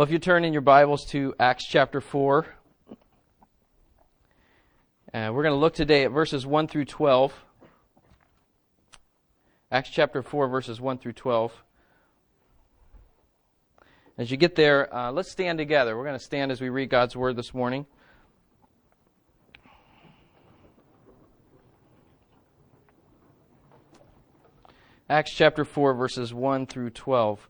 Well, if you turn in your Bibles to Acts chapter 4, uh, we're going to look today at verses 1 through 12. Acts chapter 4, verses 1 through 12. As you get there, uh, let's stand together. We're going to stand as we read God's Word this morning. Acts chapter 4, verses 1 through 12.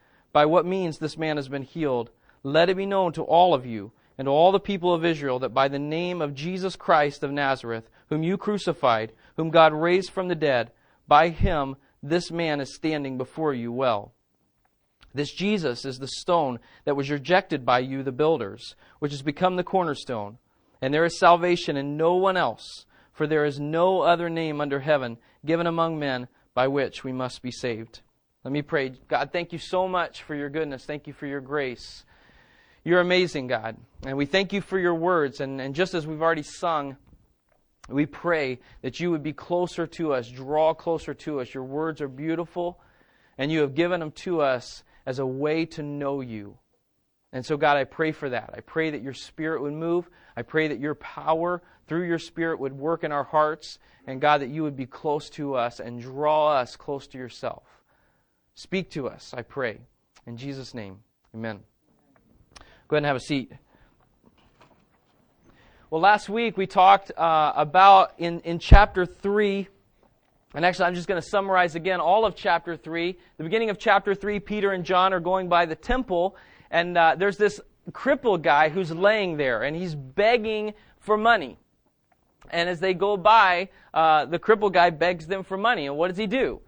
by what means this man has been healed. Let it be known to all of you and to all the people of Israel that by the name of Jesus Christ of Nazareth, whom you crucified, whom God raised from the dead, by him this man is standing before you well. This Jesus is the stone that was rejected by you, the builders, which has become the cornerstone. And there is salvation in no one else, for there is no other name under heaven given among men by which we must be saved. Let me pray. God, thank you so much for your goodness. Thank you for your grace. You're amazing, God. And we thank you for your words. And, and just as we've already sung, we pray that you would be closer to us, draw closer to us. Your words are beautiful, and you have given them to us as a way to know you. And so, God, I pray for that. I pray that your Spirit would move. I pray that your power through your Spirit would work in our hearts. And, God, that you would be close to us and draw us close to yourself. Speak to us, I pray. In Jesus' name, amen. Go ahead and have a seat. Well, last week we talked uh, about in, in chapter 3, and actually I'm just going to summarize again all of chapter 3. The beginning of chapter 3, Peter and John are going by the temple, and uh, there's this crippled guy who's laying there, and he's begging for money. And as they go by, uh, the crippled guy begs them for money. And what does he do?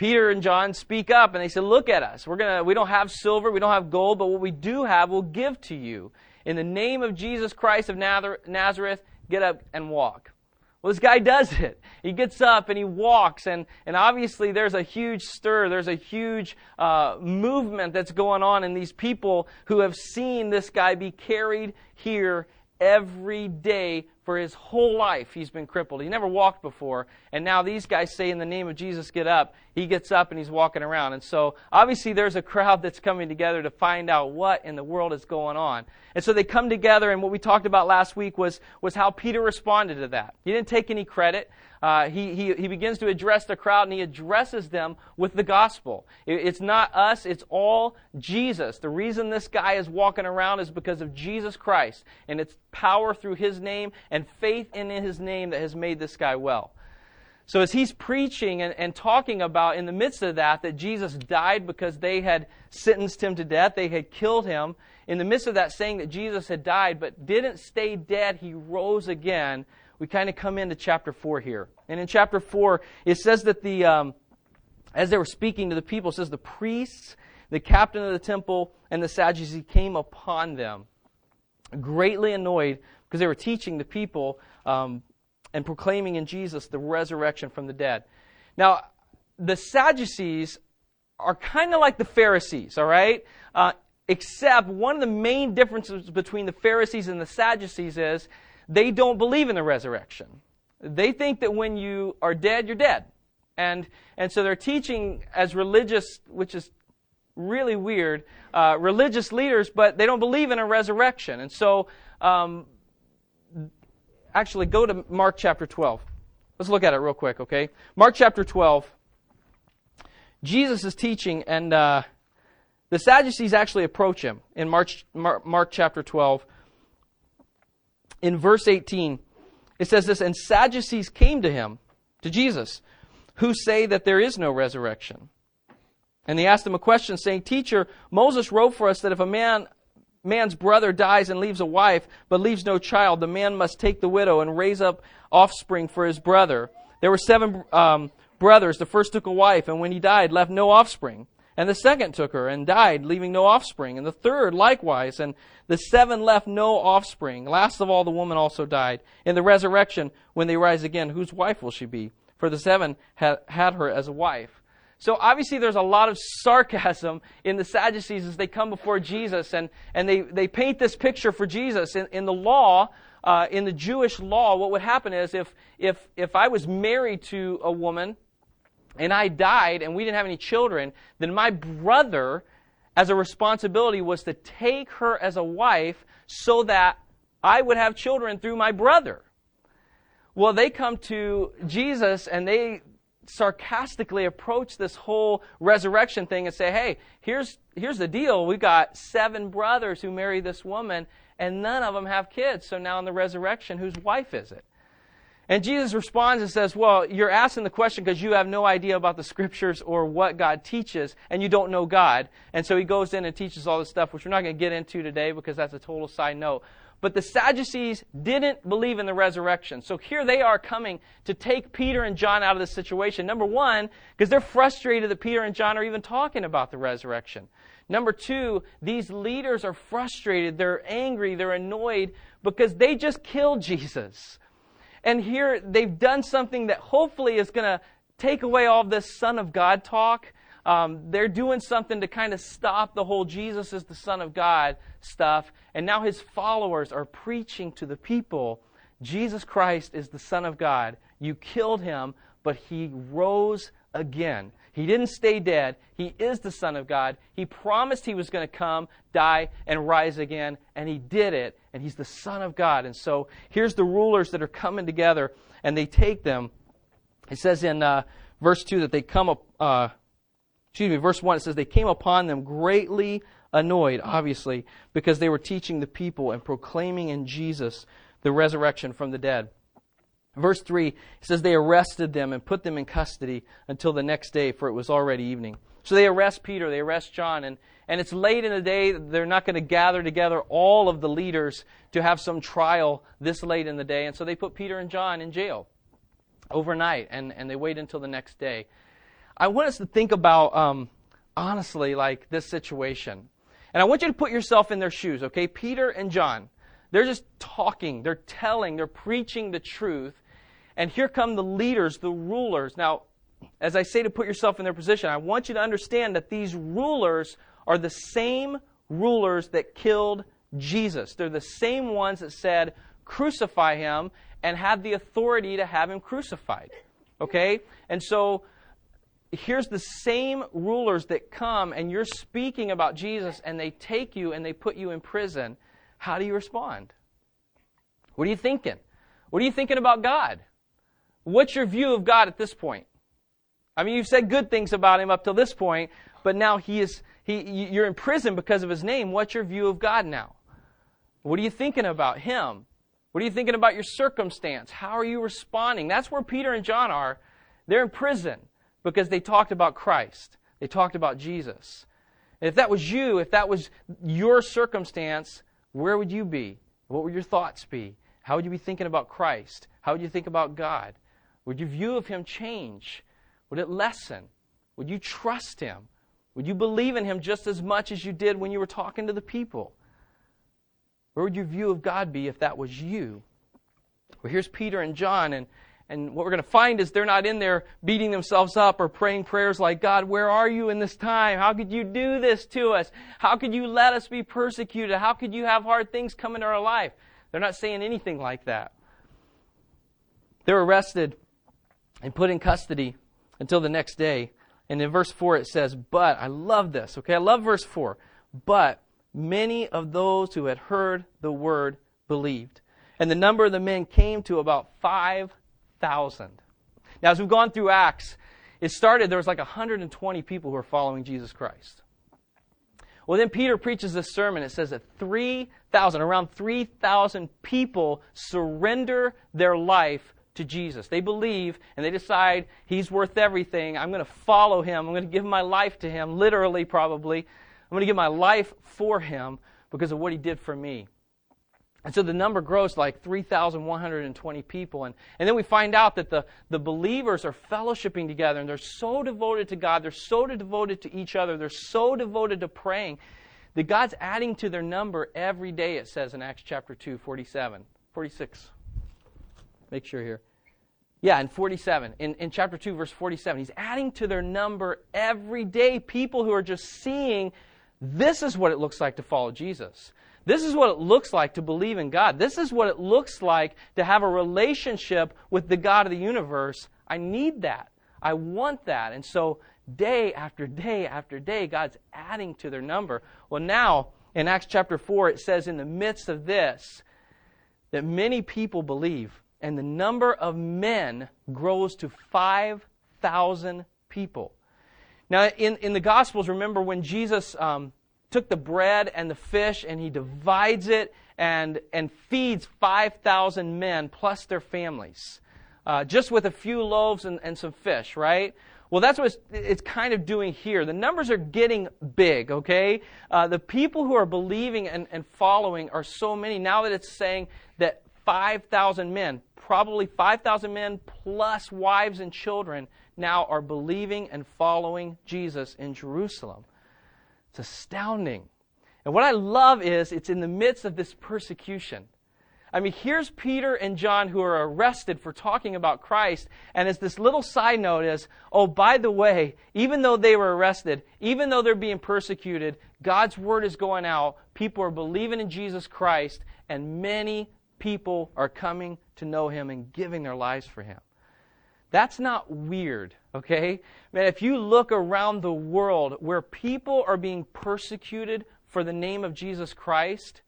Peter and John speak up and they say, Look at us. We're gonna, we don't have silver, we don't have gold, but what we do have, we'll give to you. In the name of Jesus Christ of Nazareth, get up and walk. Well, this guy does it. He gets up and he walks, and, and obviously there's a huge stir, there's a huge uh, movement that's going on in these people who have seen this guy be carried here every day for his whole life he's been crippled. He never walked before. And now these guys say, in the name of Jesus, get up. He gets up and he's walking around. And so obviously there's a crowd that's coming together to find out what in the world is going on. And so they come together, and what we talked about last week was, was how Peter responded to that. He didn't take any credit uh, he, he, he begins to address the crowd and he addresses them with the gospel. It, it's not us, it's all Jesus. The reason this guy is walking around is because of Jesus Christ and it's power through his name and faith in his name that has made this guy well. So as he's preaching and, and, talking about in the midst of that, that Jesus died because they had sentenced him to death, they had killed him, in the midst of that saying that Jesus had died but didn't stay dead, he rose again, we kind of come into chapter 4 here. And in chapter 4, it says that the, um, as they were speaking to the people, it says the priests, the captain of the temple, and the Sadducees came upon them, greatly annoyed because they were teaching the people um, and proclaiming in Jesus the resurrection from the dead. Now, the Sadducees are kind of like the Pharisees, all right? Uh, except one of the main differences between the Pharisees and the Sadducees is they don't believe in the resurrection. They think that when you are dead, you're dead. And, and so they're teaching as religious, which is really weird, uh, religious leaders, but they don't believe in a resurrection. And so, um, actually, go to Mark chapter 12. Let's look at it real quick, okay? Mark chapter 12. Jesus is teaching, and uh, the Sadducees actually approach him in Mark, Mark chapter 12 in verse 18, It says this, and Sadducees came to him, to Jesus, who say that there is no resurrection. And they asked him a question, saying, Teacher, Moses wrote for us that if a man man's brother dies and leaves a wife, but leaves no child, the man must take the widow and raise up offspring for his brother. There were seven um, brothers. The first took a wife, and when he died, left no offspring. And the second took her and died, leaving no offspring. And the third likewise. And the seven left no offspring. Last of all, the woman also died. In the resurrection, when they rise again, whose wife will she be? For the seven had, had her as a wife. So obviously there's a lot of sarcasm in the Sadducees as they come before Jesus and, and they, they paint this picture for Jesus. In, in the law, uh, in the Jewish law, what would happen is if, if, if I was married to a woman and I died and we didn't have any children, then my brother, as a responsibility, was to take her as a wife so that I would have children through my brother. Well, they come to Jesus and they sarcastically approach this whole resurrection thing and say, hey, here's, here's the deal. We've got seven brothers who marry this woman, and none of them have kids. So now in the resurrection, whose wife is it? And Jesus responds and says, Well, you're asking the question because you have no idea about the scriptures or what God teaches, and you don't know God. And so he goes in and teaches all this stuff, which we're not going to get into today because that's a total side note. But the Sadducees didn't believe in the resurrection. So here they are coming to take Peter and John out of this situation. Number one, because they're frustrated that Peter and John are even talking about the resurrection. Number two, these leaders are frustrated. They're angry. They're annoyed because they just killed Jesus. And here they've done something that hopefully is going to take away all this Son of God talk um, they're doing something to kind of stop the whole Jesus is the Son of God stuff. And now his followers are preaching to the people Jesus Christ is the Son of God. You killed him, but he rose again. He didn't stay dead. He is the Son of God. He promised he was going to come, die, and rise again, and he did it, and he's the Son of God. And so here's the rulers that are coming together, and they take them. It says in uh, verse 2 that they come up. Uh, excuse me, verse 1, it says, They came upon them greatly annoyed, obviously, because they were teaching the people and proclaiming in Jesus the resurrection from the dead. Verse 3 it says, They arrested them and put them in custody until the next day, for it was already evening. So they arrest Peter, they arrest John, and, and it's late in the day. They're not going to gather together all of the leaders to have some trial this late in the day. And so they put Peter and John in jail overnight, and, and they wait until the next day. I want us to think about, um, honestly, like this situation. And I want you to put yourself in their shoes, okay? Peter and John. They're just talking, they're telling, they're preaching the truth. And here come the leaders, the rulers. Now, as I say to put yourself in their position, I want you to understand that these rulers are the same rulers that killed Jesus. They're the same ones that said, crucify him, and had the authority to have him crucified. Okay? And so here's the same rulers that come and you're speaking about Jesus and they take you and they put you in prison. How do you respond? What are you thinking? What are you thinking about God? What's your view of God at this point? I mean, you've said good things about him up till this point, but now he is he you're in prison because of his name. What's your view of God now? What are you thinking about him? What are you thinking about your circumstance? How are you responding? That's where Peter and John are. They're in prison because they talked about Christ. They talked about Jesus. And if that was you, if that was your circumstance, where would you be? What would your thoughts be? How would you be thinking about Christ? How would you think about God? Would your view of Him change? Would it lessen? Would you trust Him? Would you believe in Him just as much as you did when you were talking to the people? Where would your view of God be if that was you? Well, here's Peter and John, and and what we're going to find is they're not in there beating themselves up or praying prayers like, God, where are you in this time? How could you do this to us? How could you let us be persecuted? How could you have hard things come into our life? They're not saying anything like that. They're arrested and put in custody until the next day. And in verse 4 it says, But, I love this, okay? I love verse 4. But many of those who had heard the word believed. And the number of the men came to about five thousand. Now, as we've gone through Acts, it started, there was like 120 people who were following Jesus Christ. Well, then Peter preaches this sermon. It says that 3,000 3,000, around 3,000 people surrender their life to Jesus. They believe and they decide he's worth everything. I'm going to follow him. I'm going to give my life to him, literally, probably. I'm going to give my life for him because of what he did for me. And so the number grows like 3,120 people. And, and then we find out that the, the believers are fellowshipping together and they're so devoted to God. They're so devoted to each other. They're so devoted to praying that God's adding to their number every day, it says in Acts chapter 2, 47, 46. Make sure here. Yeah, in 47, in, in chapter 2, verse 47, he's adding to their number every day people who are just seeing this is what it looks like to follow Jesus. This is what it looks like to believe in God. This is what it looks like to have a relationship with the God of the universe. I need that. I want that. And so, day after day after day, God's adding to their number. Well, now, in Acts chapter 4, it says, in the midst of this, that many people believe and the number of men grows to 5,000 people. Now, in, in the Gospels, remember when Jesus um, took the bread and the fish and he divides it and, and feeds 5,000 men plus their families, uh, just with a few loaves and, and some fish, right? Well, that's what it's, it's, kind of doing here. The numbers are getting big, okay? Uh, the people who are believing and, and following are so many now that it's saying that 5,000 men, probably 5,000 men plus wives and children, now are believing and following Jesus in Jerusalem. It's astounding. And what I love is it's in the midst of this persecution. I mean, here's Peter and John who are arrested for talking about Christ. And as this little side note is, oh, by the way, even though they were arrested, even though they're being persecuted, God's word is going out. People are believing in Jesus Christ, and many people are coming to know him and giving their lives for him. That's not weird, okay? Man, if you look around the world where people are being persecuted for the name of Jesus Christ,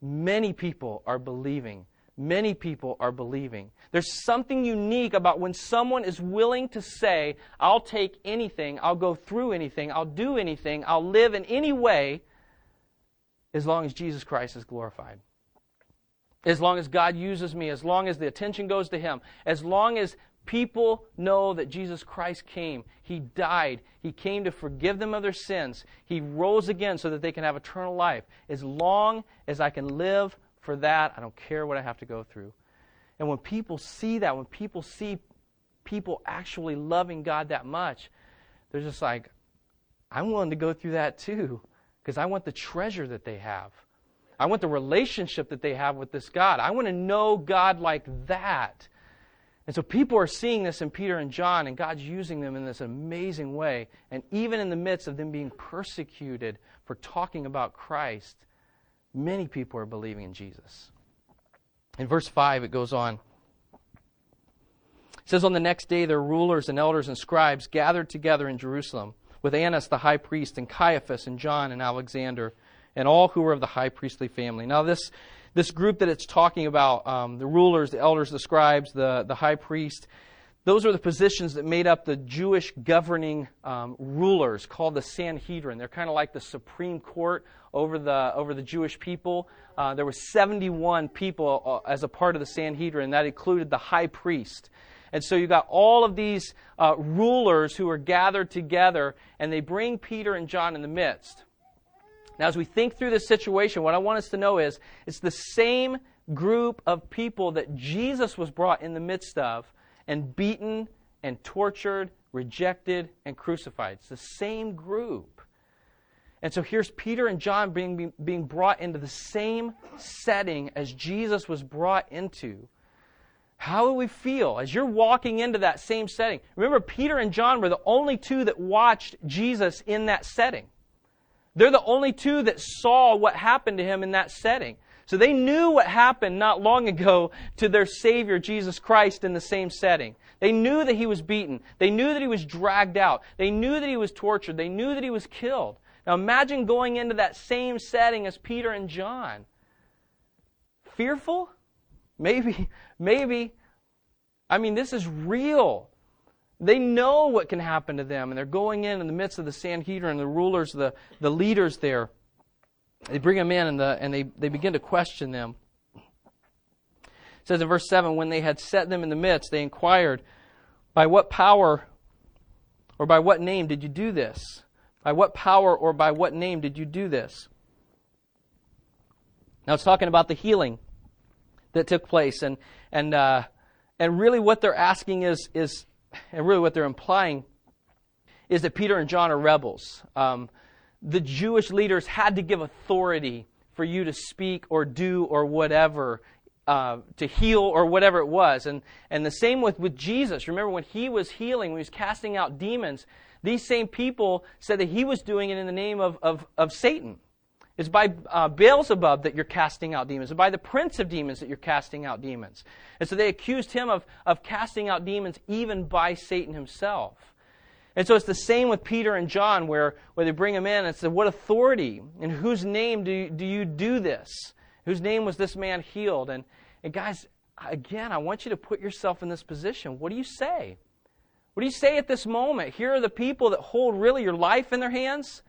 many people are believing. Many people are believing. There's something unique about when someone is willing to say, I'll take anything, I'll go through anything, I'll do anything, I'll live in any way, as long as Jesus Christ is glorified as long as God uses me, as long as the attention goes to Him, as long as people know that Jesus Christ came, He died, He came to forgive them of their sins, He rose again so that they can have eternal life. As long as I can live for that, I don't care what I have to go through. And when people see that, when people see people actually loving God that much, they're just like, I'm willing to go through that too, because I want the treasure that they have. I want the relationship that they have with this God. I want to know God like that. And so people are seeing this in Peter and John, and God's using them in this amazing way. And even in the midst of them being persecuted for talking about Christ, many people are believing in Jesus. In verse 5, it goes on. It says, On the next day, their rulers and elders and scribes gathered together in Jerusalem with Annas the high priest, and Caiaphas, and John, and Alexander and all who were of the high priestly family. Now, this, this group that it's talking about, um, the rulers, the elders, the scribes, the, the high priest, those are the positions that made up the Jewish governing um, rulers called the Sanhedrin. They're kind of like the Supreme Court over the, over the Jewish people. Uh, there were 71 people uh, as a part of the Sanhedrin, and that included the high priest. And so you got all of these uh, rulers who are gathered together, and they bring Peter and John in the midst. Now, as we think through this situation, what I want us to know is it's the same group of people that Jesus was brought in the midst of and beaten and tortured, rejected, and crucified. It's the same group. And so here's Peter and John being, being brought into the same setting as Jesus was brought into. How will we feel as you're walking into that same setting? Remember, Peter and John were the only two that watched Jesus in that setting. They're the only two that saw what happened to him in that setting. So they knew what happened not long ago to their Savior, Jesus Christ, in the same setting. They knew that he was beaten. They knew that he was dragged out. They knew that he was tortured. They knew that he was killed. Now imagine going into that same setting as Peter and John. Fearful? Maybe, maybe. I mean, this is real. They know what can happen to them, and they're going in in the midst of the Sanhedrin, the rulers, the, the leaders there. They bring them in and, the, and they, they begin to question them. It says in verse 7 When they had set them in the midst, they inquired, By what power or by what name did you do this? By what power or by what name did you do this? Now it's talking about the healing that took place, and and uh, and really what they're asking is is, and really what they're implying is that Peter and John are rebels. Um, the Jewish leaders had to give authority for you to speak or do or whatever, uh, to heal or whatever it was. And, and the same with, with Jesus. Remember when he was healing, when he was casting out demons, these same people said that he was doing it in the name of, of, of Satan. It's by uh, Beelzebub that you're casting out demons. It's by the prince of demons that you're casting out demons. And so they accused him of, of casting out demons even by Satan himself. And so it's the same with Peter and John, where, where they bring him in and say, What authority? In whose name do you, do you do this? Whose name was this man healed? And, and guys, again, I want you to put yourself in this position. What do you say? What do you say at this moment? Here are the people that hold really your life in their hands.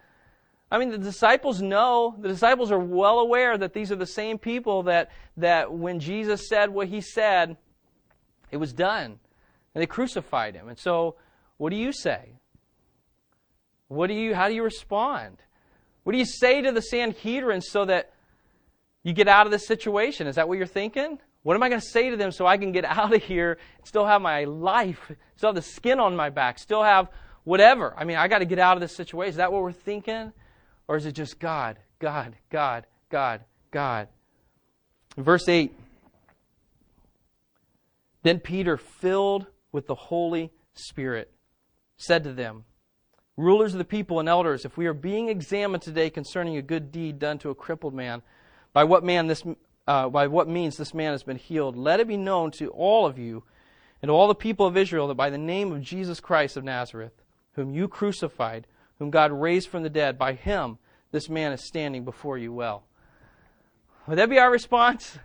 I mean, the disciples know, the disciples are well aware that these are the same people that, that when Jesus said what he said, it was done. And they crucified him. And so, what do you say? What do you, how do you respond? What do you say to the Sanhedrin so that you get out of this situation? Is that what you're thinking? What am I going to say to them so I can get out of here, and still have my life, still have the skin on my back, still have whatever? I mean, I got to get out of this situation. Is that what we're thinking? Or is it just God, God, God, God, God? verse 8 Then Peter, filled with the Holy Spirit, said to them, Rulers of the people and elders, if we are being examined today concerning a good deed done to a crippled man, by what man this uh, by what means this man has been healed, let it be known to all of you and to all the people of Israel that by the name of Jesus Christ of Nazareth, whom you crucified, whom God raised from the dead, by him this man is standing before you well. Would that be our response?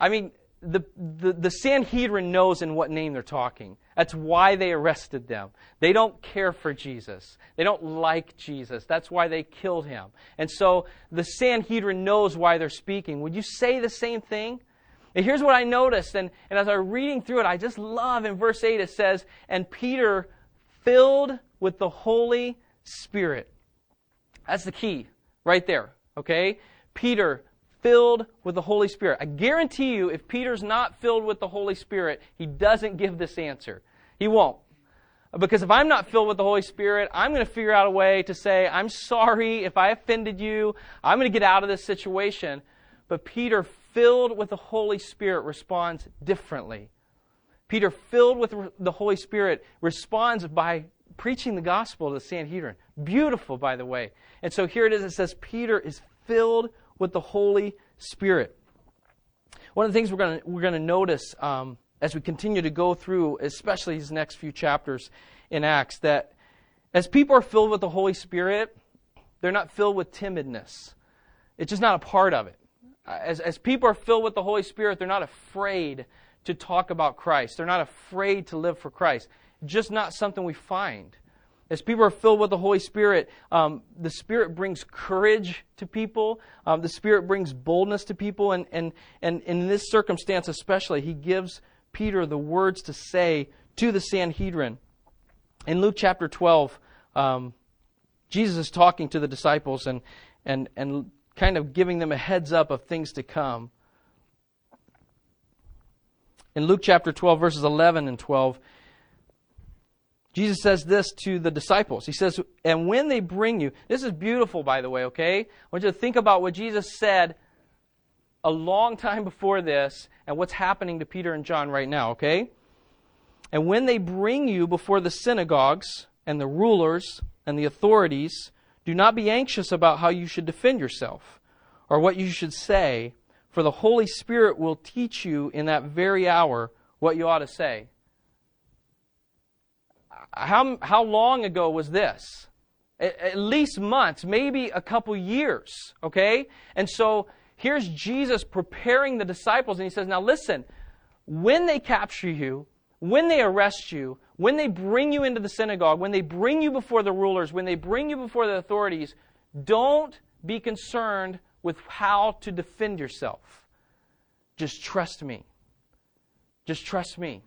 I mean, the, the, the Sanhedrin knows in what name they're talking. That's why they arrested them. They don't care for Jesus. They don't like Jesus. That's why they killed him. And so the Sanhedrin knows why they're speaking. Would you say the same thing? And here's what I noticed, and, and as I was reading through it, I just love in verse 8 it says, And Peter filled with the Holy Spirit. That's the key right there, okay? Peter filled with the Holy Spirit. I guarantee you, if Peter's not filled with the Holy Spirit, he doesn't give this answer. He won't. Because if I'm not filled with the Holy Spirit, I'm going to figure out a way to say, I'm sorry if I offended you. I'm going to get out of this situation. But Peter, filled with the Holy Spirit, responds differently. Peter, filled with the Holy Spirit, responds by preaching the gospel to the Sanhedrin. Beautiful, by the way. And so here it is. It says, Peter is filled with the Holy Spirit. One of the things we're going we're to notice um, as we continue to go through, especially these next few chapters in Acts, that as people are filled with the Holy Spirit, they're not filled with timidness. It's just not a part of it. As, as people are filled with the Holy Spirit, they're not afraid to talk about Christ. They're not afraid to live for Christ. Just not something we find. As people are filled with the Holy Spirit, um, the Spirit brings courage to people. Um, the Spirit brings boldness to people. And, and, and in this circumstance, especially, He gives Peter the words to say to the Sanhedrin. In Luke chapter 12, um, Jesus is talking to the disciples and, and, and kind of giving them a heads up of things to come. In Luke chapter 12, verses 11 and 12, Jesus says this to the disciples. He says, And when they bring you, this is beautiful, by the way, okay? I want you to think about what Jesus said a long time before this and what's happening to Peter and John right now, okay? And when they bring you before the synagogues and the rulers and the authorities, do not be anxious about how you should defend yourself or what you should say, for the Holy Spirit will teach you in that very hour what you ought to say how, how long ago was this? At, at least months, maybe a couple years, okay? And so here's Jesus preparing the disciples, and he says, Now listen, when they capture you, when they arrest you, when they bring you into the synagogue, when they bring you before the rulers, when they bring you before the authorities, don't be concerned with how to defend yourself. Just trust me. Just trust me.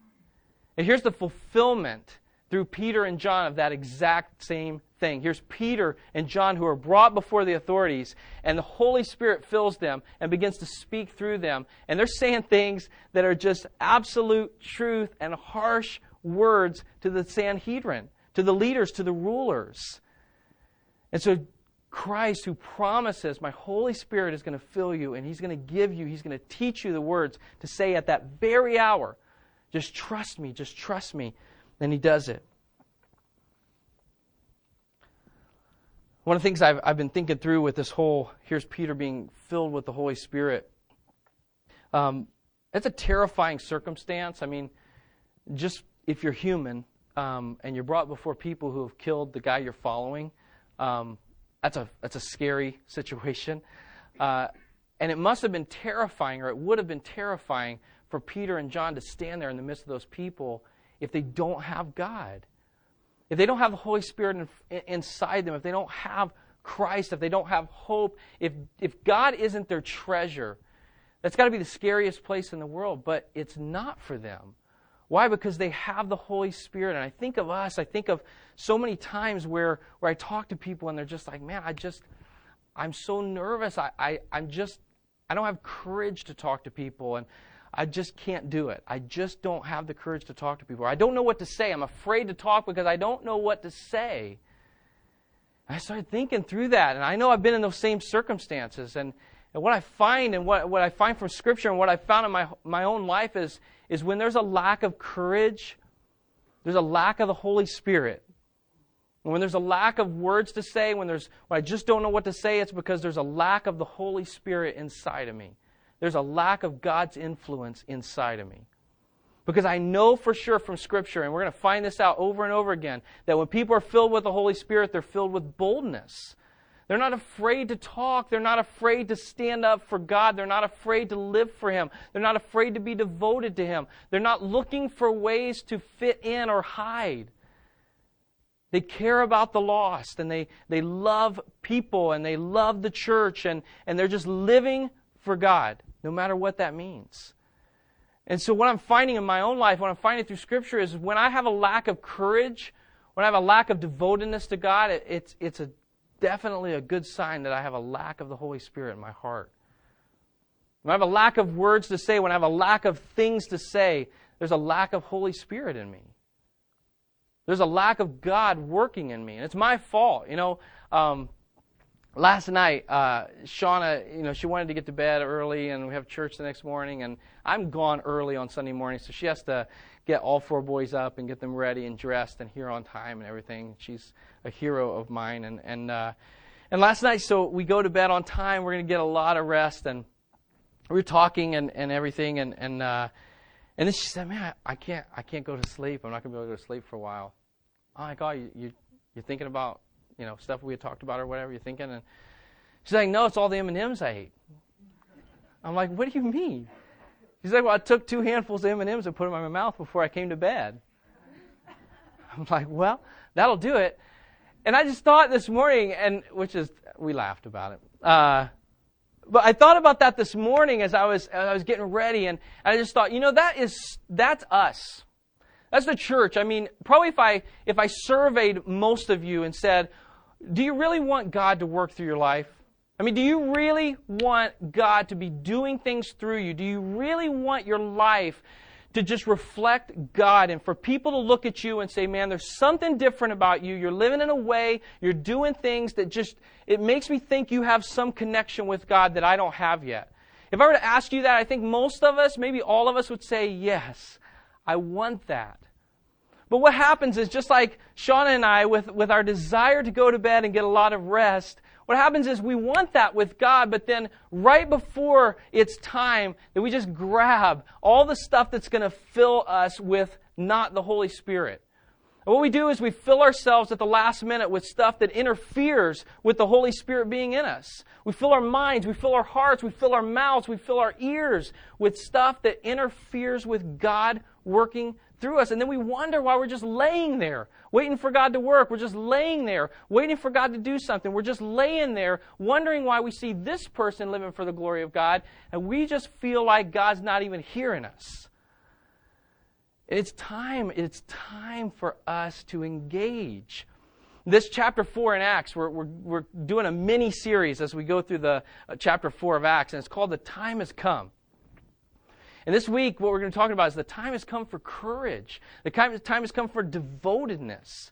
And here's the fulfillment through Peter and John of that exact same thing. Here's Peter and John who are brought before the authorities, and the Holy Spirit fills them and begins to speak through them. And they're saying things that are just absolute truth and harsh words to the Sanhedrin, to the leaders, to the rulers. And so Christ, who promises, My Holy Spirit is going to fill you, and He's going to give you, He's going to teach you the words to say at that very hour, just trust me, just trust me. Then He does it. One of the things I've, I've been thinking through with this whole here's Peter being filled with the Holy Spirit. Um, it's a terrifying circumstance. I mean, just if you're human um, and you're brought before people who have killed the guy you're following, um, that's a that's a scary situation. Uh, and it must have been terrifying, or it would have been terrifying for Peter and John to stand there in the midst of those people if they don't have God if they don't have the Holy Spirit in, inside them, if they don't have Christ, if they don't have hope, if, if God isn't their treasure, that's got to be the scariest place in the world, but it's not for them. Why? Because they have the Holy Spirit. And I think of us, I think of so many times where, where I talk to people and they're just like, man, I just, I'm so nervous. I, I, I'm just, I don't have courage to talk to people. And I just can't do it. I just don't have the courage to talk to people. I don't know what to say. I'm afraid to talk because I don't know what to say. I started thinking through that, and I know I've been in those same circumstances. And, and what I find and what, what I find from Scripture and what I found in my, my own life is, is when there's a lack of courage, there's a lack of the Holy Spirit. And when there's a lack of words to say, when, there's, when I just don't know what to say, it's because there's a lack of the Holy Spirit inside of me. There's a lack of God's influence inside of me. Because I know for sure from Scripture, and we're going to find this out over and over again, that when people are filled with the Holy Spirit, they're filled with boldness. They're not afraid to talk. They're not afraid to stand up for God. They're not afraid to live for Him. They're not afraid to be devoted to Him. They're not looking for ways to fit in or hide. They care about the lost and they, they love people and they love the church and, and they're just living for God no matter what that means. And so, what I'm finding in my own life, what I'm finding through Scripture, is when I have a lack of courage, when I have a lack of devotedness to God, it, it's, it's a, definitely a good sign that I have a lack of the Holy Spirit in my heart. When I have a lack of words to say, when I have a lack of things to say, there's a lack of Holy Spirit in me. There's a lack of God working in me. And it's my fault. You know, um, last night, uh, Shauna, you know, she wanted to get to bed early, and we have church the next morning. And I'm gone early on Sunday morning, so she has to get all four boys up and get them ready and dressed and here on time and everything. She's a hero of mine. And and uh, and last night, so we go to bed on time. We're going to get a lot of rest, and we are talking and and everything, and and uh, and then she said, "Man, I, I can't I can't go to sleep. I'm not going to be able to go to sleep for a while." I'm like, "Oh, you, you you're thinking about you know, stuff we had talked about or whatever you're thinking. And she's like, no, it's all the M&Ms I ate. I'm like, what do you mean? She's like, well, I took two handfuls of M&Ms and put them in my mouth before I came to bed. I'm like, well, that'll do it. And I just thought this morning, and which is we laughed about it. Uh, but I thought about that this morning as I was as I was getting ready, and, and I just thought, you know, that is that's us. That's the church. I mean, probably if I if I surveyed most of you and said, do you really want God to work through your life? I mean, do you really want God to be doing things through you? Do you really want your life to just reflect God and for people to look at you and say, man, there's something different about you. You're living in a way, you're doing things that just, it makes me think you have some connection with God that I don't have yet. If I were to ask you that, I think most of us, maybe all of us would say, yes, I want that. But what happens is just like Shauna and I, with, with our desire to go to bed and get a lot of rest, what happens is we want that with God, but then right before it's time, that we just grab all the stuff that's going to fill us with not the Holy Spirit. And what we do is we fill ourselves at the last minute with stuff that interferes with the Holy Spirit being in us. We fill our minds, we fill our hearts, we fill our mouths, we fill our ears with stuff that interferes with God working through us. And then we wonder why we're just laying there, waiting for God to work. We're just laying there, waiting for God to do something. We're just laying there, wondering why we see this person living for the glory of God, and we just feel like God's not even hearing us. It's time, it's time for us to engage. This chapter 4 in Acts, we're, we're, we're doing a mini series as we go through the uh, chapter 4 of Acts, and it's called The Time Has Come. And this week, what we're going to talk about is the time has come for courage. The time, has come for devotedness.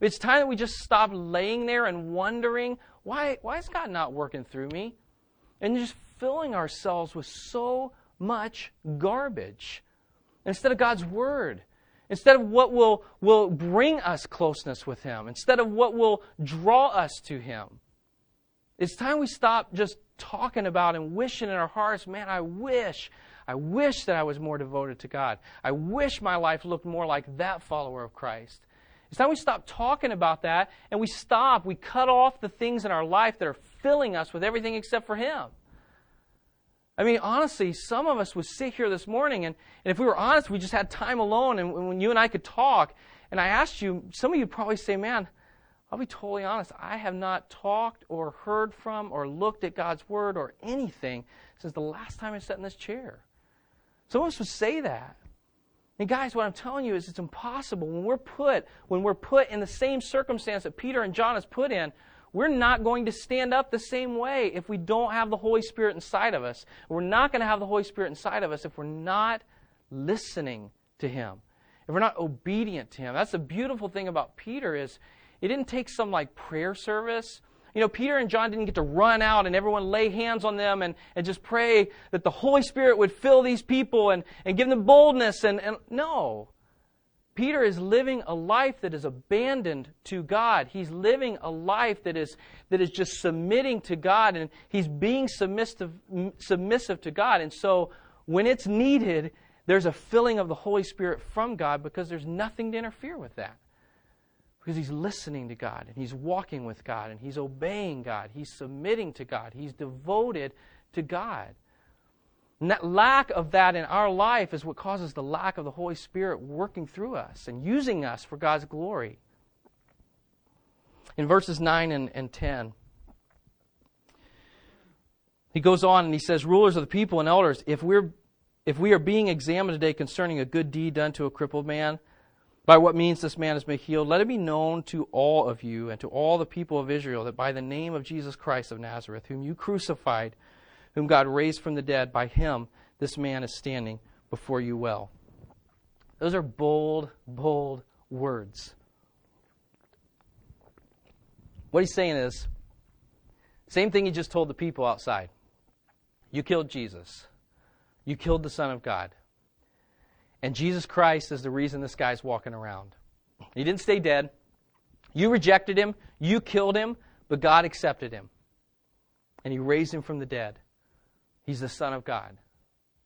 It's time that we just stop laying there and wondering, why, why is God not working through me? And just filling ourselves with so much garbage instead of God's Word, instead of what will, will bring us closeness with Him, instead of what will draw us to Him. It's time we stop just talking about and wishing in our hearts, man, I wish, I wish that I was more devoted to God. I wish my life looked more like that follower of Christ. It's time we stop talking about that and we stop, we cut off the things in our life that are filling us with everything except for Him. I mean, honestly, some of us would sit here this morning, and, and if we were honest, we just had time alone, and when you and I could talk, and I asked you, some of you probably say, man, I'll be totally honest, I have not talked or heard from or looked at God's Word or anything since the last time I sat in this chair. Some of us would say that. And guys, what I'm telling you is it's impossible. When we're put, when we're put in the same circumstance that Peter and John has put in, we're not going to stand up the same way if we don't have the Holy Spirit inside of us. We're not going to have the Holy Spirit inside of us if we're not listening to Him, if we're not obedient to Him. That's the beautiful thing about Peter is it didn't take some like prayer service. You know, Peter and John didn't get to run out and everyone lay hands on them and, and just pray that the Holy Spirit would fill these people and, and give them boldness. And, and no. Peter is living a life that is abandoned to God. He's living a life that is, that is just submitting to God and he's being submissive, submissive to God. And so when it's needed, there's a filling of the Holy Spirit from God because there's nothing to interfere with that. Because he's listening to God and he's walking with God and he's obeying God. He's submitting to God. He's devoted to God. And that lack of that in our life is what causes the lack of the Holy Spirit working through us and using us for God's glory. In verses 9 and, and 10, he goes on and he says, Rulers of the people and elders, if, we're, if we are being examined today concerning a good deed done to a crippled man, by what means this man has been healed, let it be known to all of you and to all the people of Israel that by the name of Jesus Christ of Nazareth, whom you crucified, whom God raised from the dead, by him this man is standing before you well. Those are bold, bold words. What he's saying is, same thing he just told the people outside. You killed Jesus. You killed the Son of God. And Jesus Christ is the reason this guy's walking around. He didn't stay dead. You rejected him. You killed him. But God accepted him. And he raised him from the dead. He's the Son of God.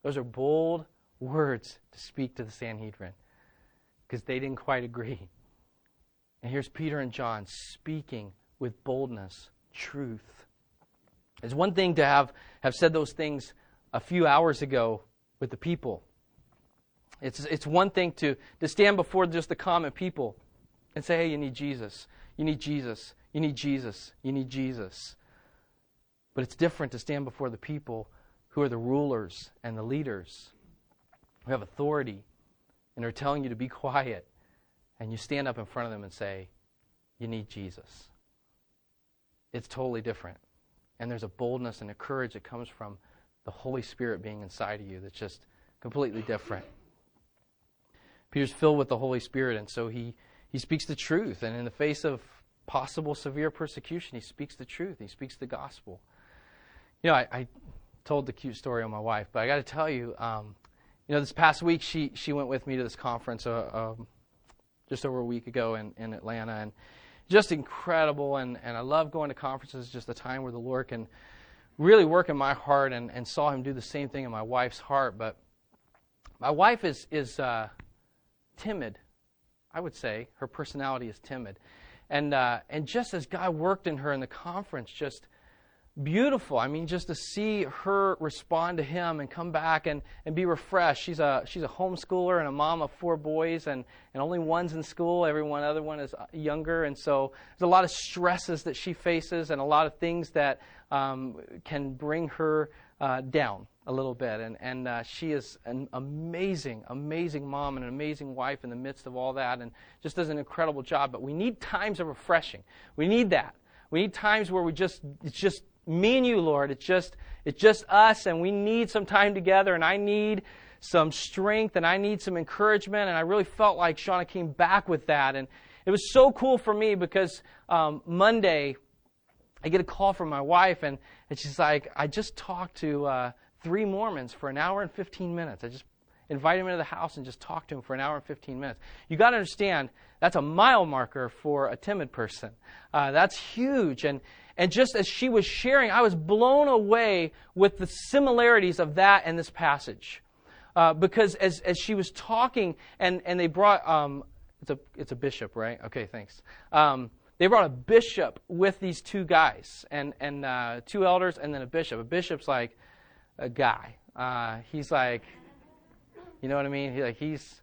Those are bold words to speak to the Sanhedrin because they didn't quite agree. And here's Peter and John speaking with boldness, truth. It's one thing to have, have said those things a few hours ago with the people. It's, it's one thing to, to stand before just the common people and say, hey, you need Jesus. You need Jesus. You need Jesus. You need Jesus. But it's different to stand before the people who are the rulers and the leaders who have authority and are telling you to be quiet, and you stand up in front of them and say, You need Jesus. It's totally different. And there's a boldness and a courage that comes from the Holy Spirit being inside of you that's just completely different. Peter's filled with the Holy Spirit, and so he, he speaks the truth. And in the face of possible severe persecution, he speaks the truth. He speaks the gospel. You know, I, I told the cute story on my wife, but I got to tell you, um, you know, this past week she she went with me to this conference uh, um, just over a week ago in, in Atlanta, and just incredible. And, and I love going to conferences. Just a time where the Lord can really work in my heart, and, and saw Him do the same thing in my wife's heart. But my wife is is uh, timid. I would say her personality is timid. And, uh, and just as God worked in her in the conference, just beautiful. I mean, just to see her respond to him and come back and, and be refreshed. She's a, she's a homeschooler and a mom of four boys, and, and only one's in school. Every one other one is younger. And so there's a lot of stresses that she faces and a lot of things that um, can bring her uh, down a little bit. And, and uh, she is an amazing, amazing mom and an amazing wife in the midst of all that and just does an incredible job. But we need times of refreshing. We need that. We need times where we just, it's just me and you, Lord. It's just, it's just us, and we need some time together, and I need some strength, and I need some encouragement. And I really felt like Shauna came back with that. And it was so cool for me because um, Monday, I get a call from my wife, and, and she's like, I just talked to uh, three Mormons for an hour and 15 minutes. I just invited him into the house and just talked to him for an hour and 15 minutes. You got to understand, that's a mile marker for a timid person. Uh, that's huge. And, and just as she was sharing, I was blown away with the similarities of that and this passage. Uh, because as, as she was talking, and, and they brought, um, it's, a, it's a bishop, right? Okay, thanks. Um, they brought a bishop with these two guys, and, and uh, two elders, and then a bishop. A bishop's like a guy. Uh, he's like, you know what I mean? He, like, he's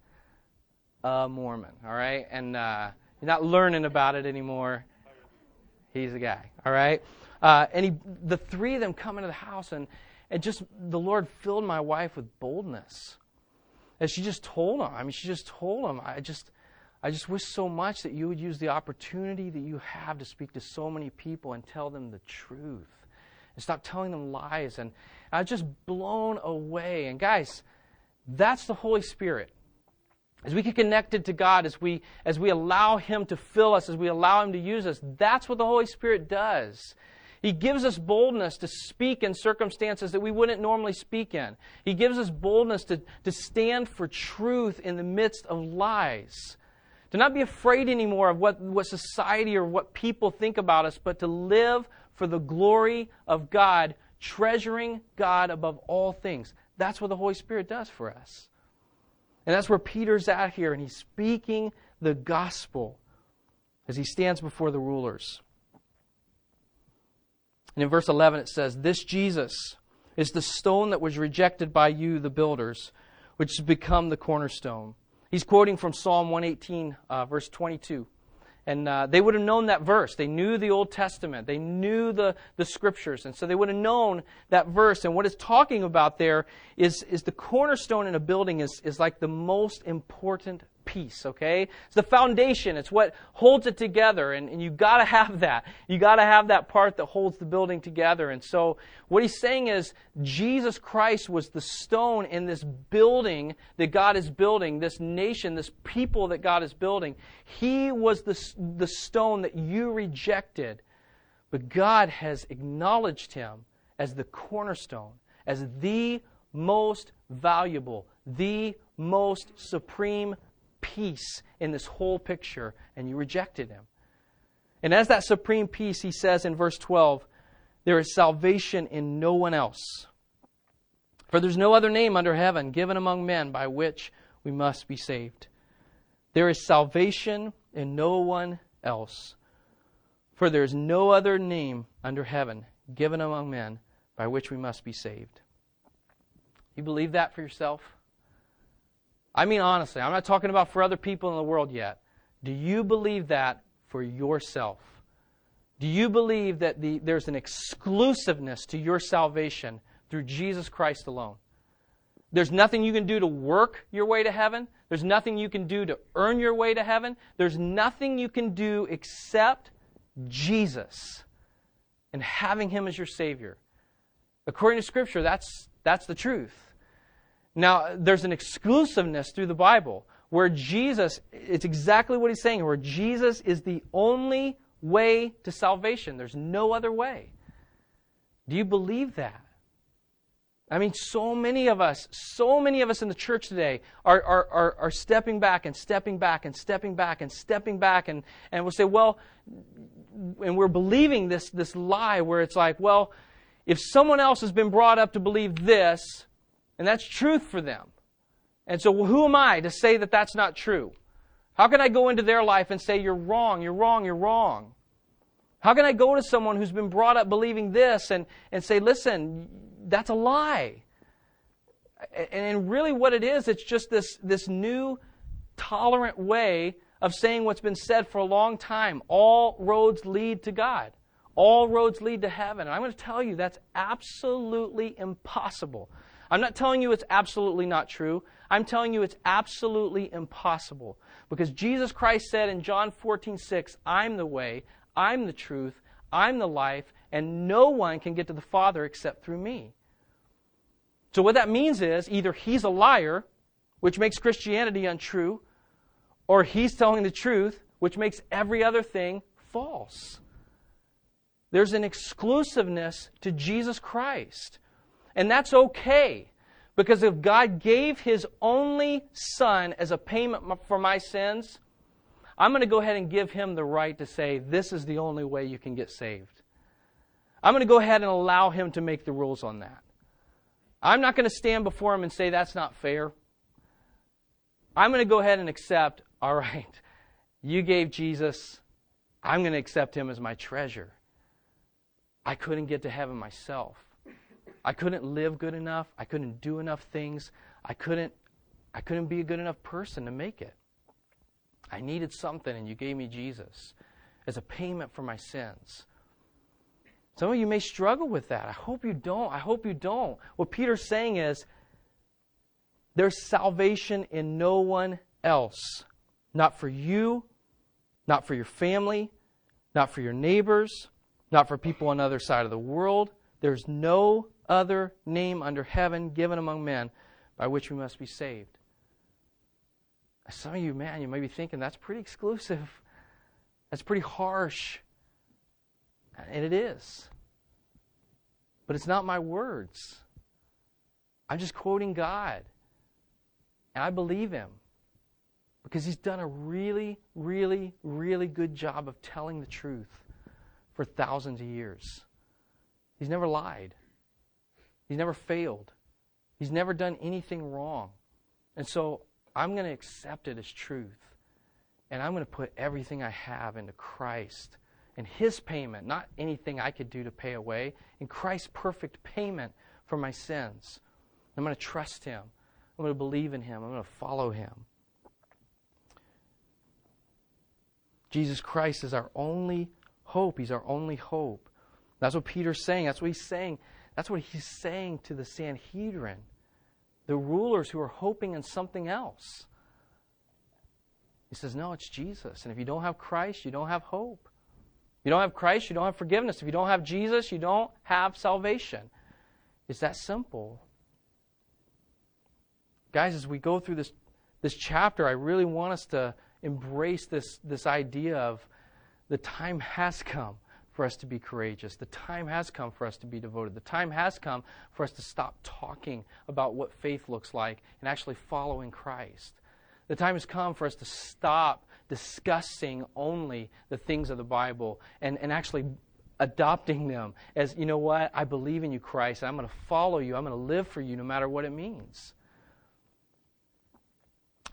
a Mormon, all right? And uh, you're not learning about it anymore. He's a guy, all right? Uh, and he, the three of them come into the house, and, and just the Lord filled my wife with boldness. And she just told him, I mean, she just told him, I just, I just wish so much that you would use the opportunity that you have to speak to so many people and tell them the truth. And stop telling them lies. And I was just blown away. And guys, that's the Holy Spirit as we get connected to God, as we, as we allow Him to fill us, as we allow Him to use us, that's what the Holy Spirit does. He gives us boldness to speak in circumstances that we wouldn't normally speak in. He gives us boldness to, to stand for truth in the midst of lies. To not be afraid anymore of what, what society or what people think about us, but to live for the glory of God, treasuring God above all things. That's what the Holy Spirit does for us. And that's where Peter's at here, and he's speaking the gospel as he stands before the rulers. And in verse 11 it says, This Jesus is the stone that was rejected by you, the builders, which has become the cornerstone. He's quoting from Psalm 118, uh, verse 22. And uh, they would have known that verse. They knew the Old Testament. They knew the, the scriptures. And so they would have known that verse. And what it's talking about there is, is the cornerstone in a building is, is like the most important piece, okay? It's the foundation. It's what holds it together. And, and you gotta have that. You gotta have that part that holds the building together. And so what he's saying is Jesus Christ was the stone in this building that God is building, this nation, this people that God is building. He was the, the stone that you rejected. But God has acknowledged him as the cornerstone, as the most valuable, the most supreme piece in this whole picture, and you rejected him. And as that supreme piece, he says in verse 12, there is salvation in no one else. For there's no other name under heaven given among men by which we must be saved. There is salvation in no one else. For there is no other name under heaven given among men by which we must be saved. You believe that for yourself? I mean, honestly, I'm not talking about for other people in the world yet. Do you believe that for yourself? Do you believe that the, there's an exclusiveness to your salvation through Jesus Christ alone? There's nothing you can do to work your way to heaven. There's nothing you can do to earn your way to heaven. There's nothing you can do except Jesus and having Him as your Savior. According to Scripture, that's, that's the truth. Now, there's an exclusiveness through the Bible where Jesus, it's exactly what he's saying, where Jesus is the only way to salvation. There's no other way. Do you believe that? I mean, so many of us, so many of us in the church today are, are, are, are, stepping back and stepping back and stepping back and stepping back, and, and we'll say, well, and we're believing this, this lie where it's like, well, if someone else has been brought up to believe this, and that's truth for them. And so, who am I to say that that's not true? How can I go into their life and say, You're wrong, you're wrong, you're wrong? How can I go to someone who's been brought up believing this and, and say, Listen, that's a lie? And really, what it is, it's just this, this new, tolerant way of saying what's been said for a long time. All roads lead to God. All roads lead to heaven. And I'm going to tell you that's absolutely impossible. I'm not telling you it's absolutely not true. I'm telling you it's absolutely impossible. Because Jesus Christ said in John 14, 6, I'm the way, I'm the truth, I'm the life, and no one can get to the Father except through me. So, what that means is either he's a liar, which makes Christianity untrue, or he's telling the truth, which makes every other thing false. There's an exclusiveness to Jesus Christ. And that's okay. Because if God gave His only Son as a payment for my sins, I'm going to go ahead and give Him the right to say, this is the only way you can get saved. I'm going to go ahead and allow Him to make the rules on that. I'm not going to stand before Him and say, that's not fair. I'm going to go ahead and accept, all right, you gave Jesus, I'm going to accept Him as my treasure. I couldn't get to heaven myself. I couldn't live good enough. I couldn't do enough things. I couldn't I couldn't be a good enough person to make it. I needed something and you gave me Jesus as a payment for my sins. Some of you may struggle with that. I hope you don't. I hope you don't. What Peter's saying is there's salvation in no one else. Not for you, not for your family, not for your neighbors, not for people on the other side of the world. There's no other name under heaven given among men by which we must be saved. Some of you, man, you may be thinking that's pretty exclusive. That's pretty harsh. And it is. But it's not my words. I'm just quoting God. And I believe Him. Because He's done a really, really, really good job of telling the truth for thousands of years. He's never lied. He's never failed. He's never done anything wrong. And so I'm going to accept it as truth. And I'm going to put everything I have into Christ and His payment, not anything I could do to pay away, in Christ's perfect payment for my sins. I'm going to trust Him. I'm going to believe in Him. I'm going to follow Him. Jesus Christ is our only hope. He's our only hope. That's what Peter's saying. That's what he's saying that's what he's saying to the Sanhedrin, the rulers who are hoping in something else. He says, No, it's Jesus. And if you don't have Christ, you don't have hope. If you don't have Christ, you don't have forgiveness. If you don't have Jesus, you don't have salvation. It's that simple. Guys, as we go through this, this chapter, I really want us to embrace this, this idea of the time has come for us to be courageous. The time has come for us to be devoted. The time has come for us to stop talking about what faith looks like and actually following Christ. The time has come for us to stop discussing only the things of the Bible and, and actually adopting them as, you know what, I believe in you, Christ, and I'm going to follow you. I'm going to live for you no matter what it means.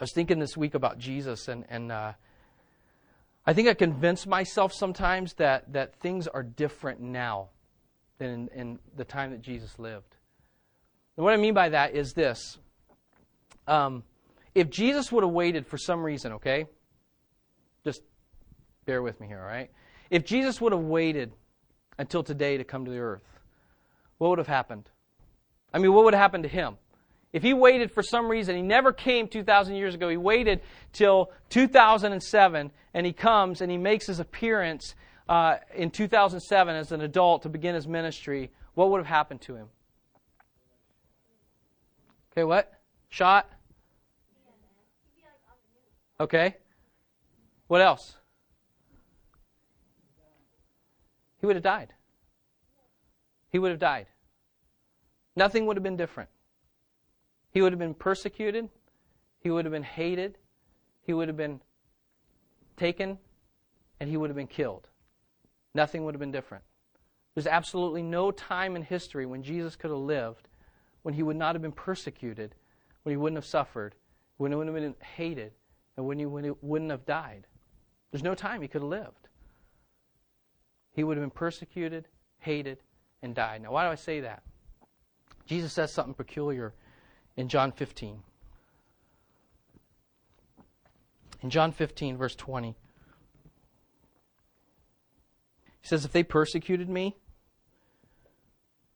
I was thinking this week about Jesus, and, and uh, I think I convince myself sometimes that, that things are different now than in, in the time that Jesus lived. And what I mean by that is this. Um, if Jesus would have waited for some reason, okay? Just bear with me here, all right? If Jesus would have waited until today to come to the earth, what would have happened? I mean, what would have happened to him? If he waited for some reason, he never came 2,000 years ago, he waited till 2007, and he comes and he makes his appearance uh, in 2007 as an adult to begin his ministry, what would have happened to him? Okay, what? Shot? Okay. What else? He would have died. He would have died. Nothing would have been different. He would have been persecuted. He would have been hated. He would have been taken. And he would have been killed. Nothing would have been different. There's absolutely no time in history when Jesus could have lived when he would not have been persecuted, when he wouldn't have suffered, when he wouldn't have been hated, and when he wouldn't have died. There's no time he could have lived. He would have been persecuted, hated, and died. Now, why do I say that? Jesus says something peculiar in John 15. In John 15, verse 20, he says, If they persecuted me,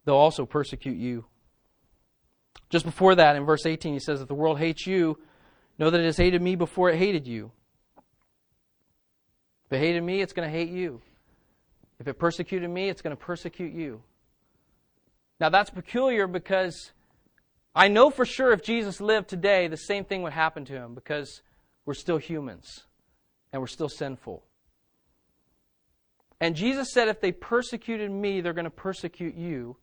they'll also persecute you. Just before that, in verse 18, he says, If the world hates you, know that it has hated me before it hated you. If it hated me, it's going to hate you. If it persecuted me, it's going to persecute you. Now, that's peculiar because I know for sure if Jesus lived today, the same thing would happen to him because we're still humans and we're still sinful. And Jesus said, if they persecuted me, they're going to persecute you.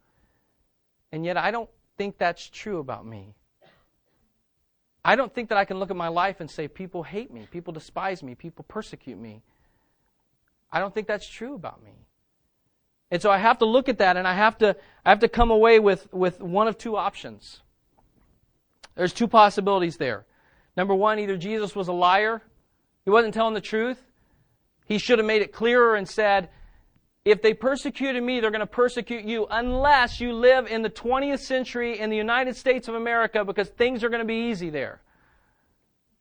And yet, I don't think that's true about me. I don't think that I can look at my life and say, people hate me, people despise me, people persecute me. I don't think that's true about me. And so I have to look at that and I have to, I have to come away with, with one of two options. There's two possibilities there. Number one, either Jesus was a liar, he wasn't telling the truth. He should have made it clearer and said, if they persecuted me, they're going to persecute you unless you live in the 20th century in the United States of America because things are going to be easy there.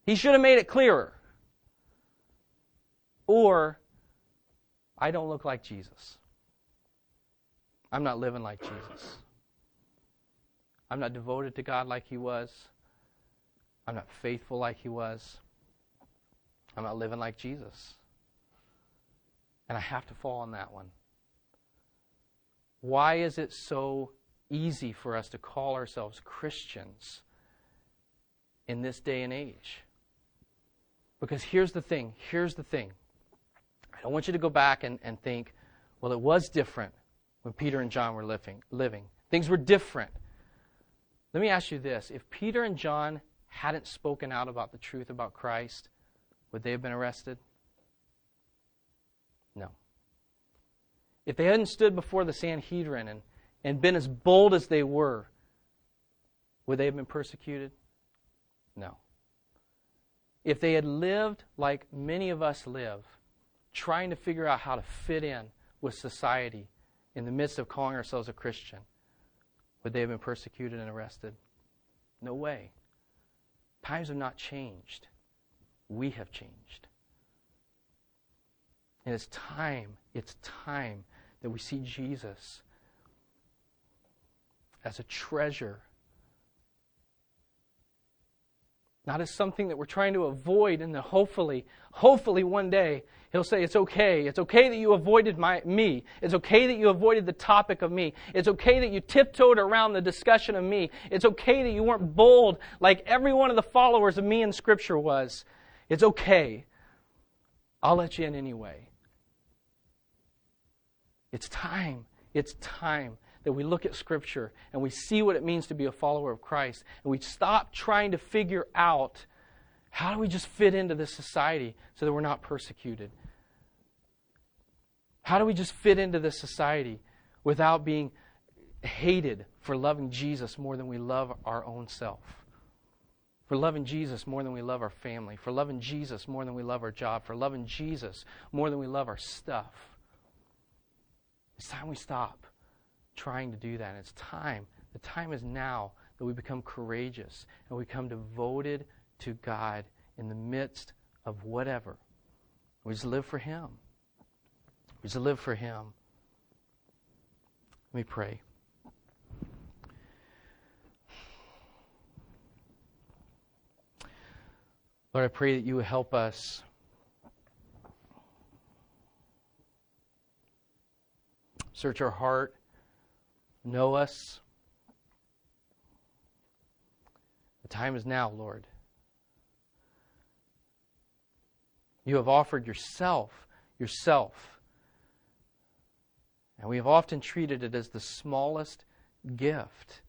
He should have made it clearer. Or, I don't look like Jesus. I'm not living like Jesus. I'm not devoted to God like He was. I'm not faithful like He was. I'm not living like Jesus. And I have to fall on that one. Why is it so easy for us to call ourselves Christians in this day and age? Because here's the thing here's the thing. I don't want you to go back and, and think, well, it was different when Peter and John were living, living. Things were different. Let me ask you this if Peter and John hadn't spoken out about the truth about Christ, would they have been arrested? No. If they hadn't stood before the Sanhedrin and, and been as bold as they were, would they have been persecuted? No. If they had lived like many of us live, trying to figure out how to fit in with society in the midst of calling ourselves a Christian, would they have been persecuted and arrested? No way. Times have not changed. We have changed. And it's time, it's time that we see Jesus as a treasure not as something that we're trying to avoid and then hopefully hopefully one day he'll say it's okay. It's okay that you avoided my me. It's okay that you avoided the topic of me. It's okay that you tiptoed around the discussion of me. It's okay that you weren't bold like every one of the followers of me in scripture was. It's okay. I'll let you in anyway. It's time. It's time that we look at Scripture and we see what it means to be a follower of Christ, and we stop trying to figure out how do we just fit into this society so that we're not persecuted? How do we just fit into this society without being hated for loving Jesus more than we love our own self? For loving Jesus more than we love our family, for loving Jesus more than we love our job, for loving Jesus more than we love our stuff. It's time we stop trying to do that. And it's time. The time is now that we become courageous and we become devoted to God in the midst of whatever. We just live for Him. We just live for Him. Let me pray. Lord, I pray that you would help us search our heart know us. The time is now, Lord. You have offered yourself, yourself. And we have often treated it as the smallest gift.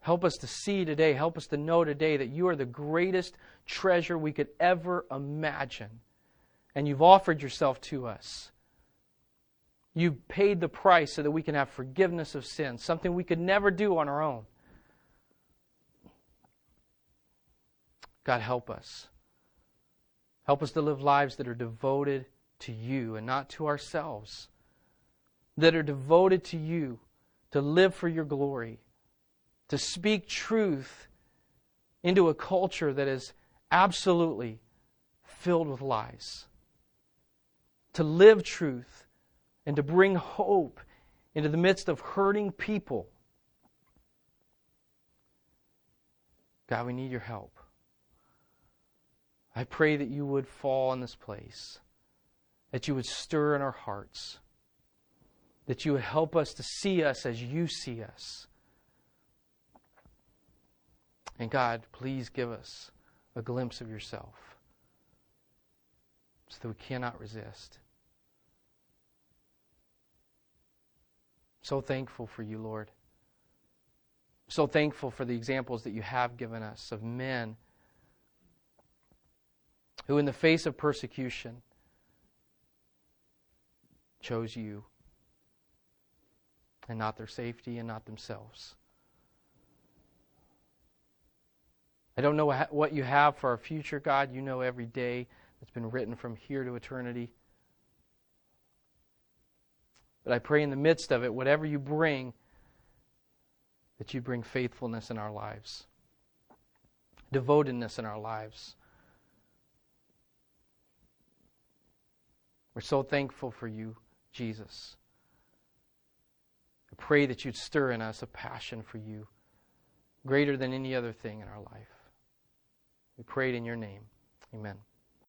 Help us to see today, help us to know today that you are the greatest treasure we could ever imagine. And you've offered yourself to us. You paid the price so that we can have forgiveness of sins, something we could never do on our own. God, help us. Help us to live lives that are devoted to you and not to ourselves, that are devoted to you, to live for your glory, to speak truth into a culture that is absolutely filled with lies, to live truth and to bring hope into the midst of hurting people. God, we need your help. I pray that you would fall in this place, that you would stir in our hearts, that you would help us to see us as you see us. And God, please give us a glimpse of yourself so that we cannot resist. So thankful for you, Lord. So thankful for the examples that you have given us of men who, in the face of persecution, chose you and not their safety and not themselves. I don't know what you have for our future, God. You know every day that's been written from here to eternity. But I pray in the midst of it, whatever you bring, that you bring faithfulness in our lives, devotedness in our lives. We're so thankful for you, Jesus. I pray that you'd stir in us a passion for you greater than any other thing in our life. We pray it in your name. Amen.